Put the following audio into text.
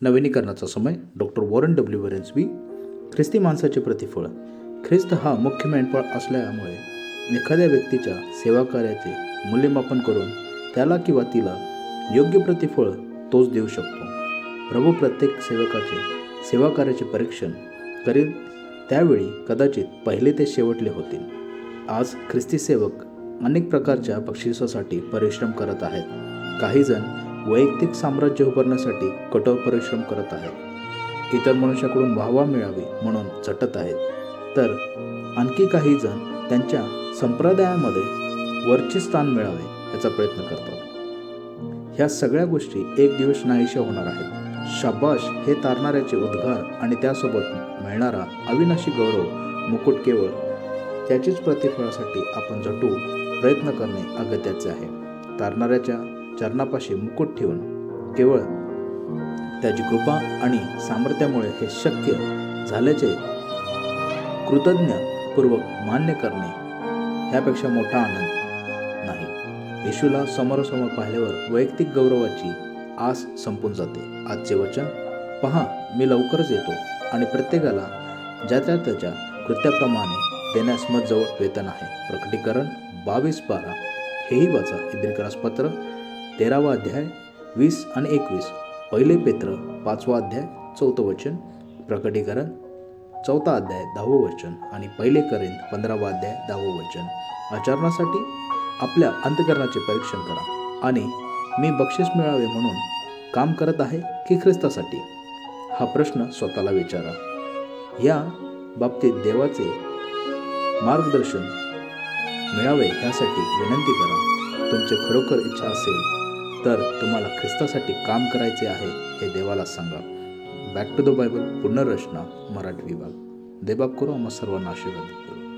नवीनीकरणाचा समय. Doctor Warren W वेरेन्सबी ख्रिस्ती माणसाचे प्रतिफळ. ख्रिस्त हा मुख्य मेंढपाळ असल्यामुळे एखाद्या व्यक्तीच्या सेवाकार्याचे मूल्यमापन करून त्याला किंवा तिला योग्य प्रतिफळ तोच देऊ शकतो. प्रभू प्रत्येक सेवकाचे सेवाकार्याचे परीक्षण करीत त्यावेळी कदाचित पहिले ते शेवटले होतील. आज ख्रिस्ती सेवक अनेक प्रकारच्या बक्षिसासाठी परिश्रम करत आहेत. काहीजण वैयक्तिक साम्राज्य उभारण्यासाठी कठोर परिश्रम करत आहेत इतर मनुष्याकडून वाहवा मिळावी म्हणून झटत आहेत. तर आणखी काही जण त्यांच्या संप्रदायामध्ये वरचे स्थान मिळावे याचा प्रयत्न करतात. ह्या सगळ्या गोष्टी एक दिवस नाहीशा होणार आहेत. शाबाश हे तारणाऱ्याचे उद्गार आणि त्यासोबत मिळणारा अविनाशी गौरव मुकुट केवळ त्याचीच प्रतिफळासाठी आपण झटू प्रयत्न करणे अगत्याचे आहे. तारणाऱ्याच्या चरणापाशी मुकुट ठेवून केवळ त्याची कृपा आणि सामर्थ्यामुळे हे शक्य झाल्याचे कृतज्ञपूर्वक मान्य करणे ह्यापेक्षा मोठा आनंद नाही. येशूला समोरासमोर पाहिल्यावर वैयक्तिक गौरवाची आस संपून जाते. आजचे वचन पहा मी लवकरच येतो आणि प्रत्येकाला ज्या त्या त्याच्या कृत्याप्रमाणे देण्यास मजजवळ वेतन आहे. प्रकटीकरण बावीस बारा. हेही वाचा. इब्रिकरास पत्र तेरावा अध्याय वीस आणि एकवीस. पहिले पेत्र पाचवा अध्याय चौथं वचन प्रकटीकरण चौथा अध्याय दहावं वचन आणि पहिले करेन पंधरावा अध्याय दहावं वचन. आचरणासाठी आपल्या अंतकरणाचे परीक्षण करा आणि मी बक्षीस मिळावे म्हणून काम करत आहे की ख्रिस्तासाठी? हा प्रश्न स्वतःला विचारा. या बाबतीत देवाचे मार्गदर्शन मिळावे ह्यासाठी विनंती करा. तुमचे खरोखर इच्छा असेल तर तुम्हाला ख्रिस्तासाठी काम करायचे आहे हे देवाला सांगा. बॅक टू द बायबल पुनर्रचना मराठी विभाग. देबाब करू आम्हा सर्वांना आशीर्वाद करू